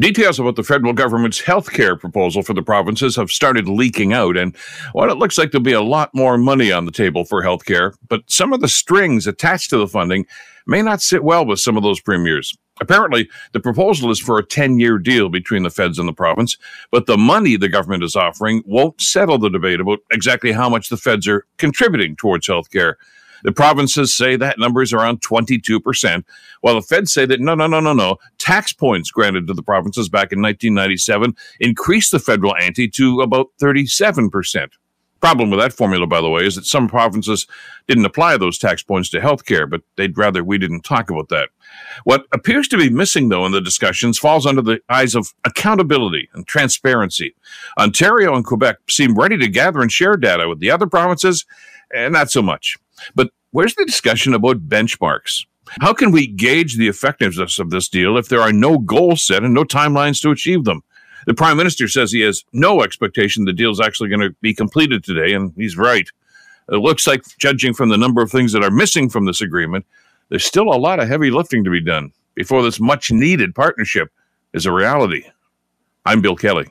Details about the federal government's health care proposal for the provinces have started leaking out, and while it looks like there'll be a lot more money on the table for health care, but some of the strings attached to the funding may not sit well with some of those premiers. Apparently, the proposal is for a 10 year deal between the feds and the province, but the money the government is offering won't settle the debate about exactly how much the feds are contributing towards health care. The provinces say that number is around 22%, while the feds say that no, no, no, no, no. Tax points granted to the provinces back in 1997 increased the federal ante to about 37%. Problem with that formula, by the way, is that some provinces didn't apply those tax points to healthcare, but they'd rather we didn't talk about that. What appears to be missing, though, in the discussions falls under the eyes of accountability and transparency. Ontario and Quebec seem ready to gather and share data with the other provinces, and not so much. But where's the discussion about benchmarks? How can we gauge the effectiveness of this deal if there are no goals set and no timelines to achieve them? The prime minister says he has no expectation the deal is actually going to be completed today, and he's right. It looks like, judging from the number of things that are missing from this agreement, there's still a lot of heavy lifting to be done before this much needed partnership is a reality. I'm Bill Kelly.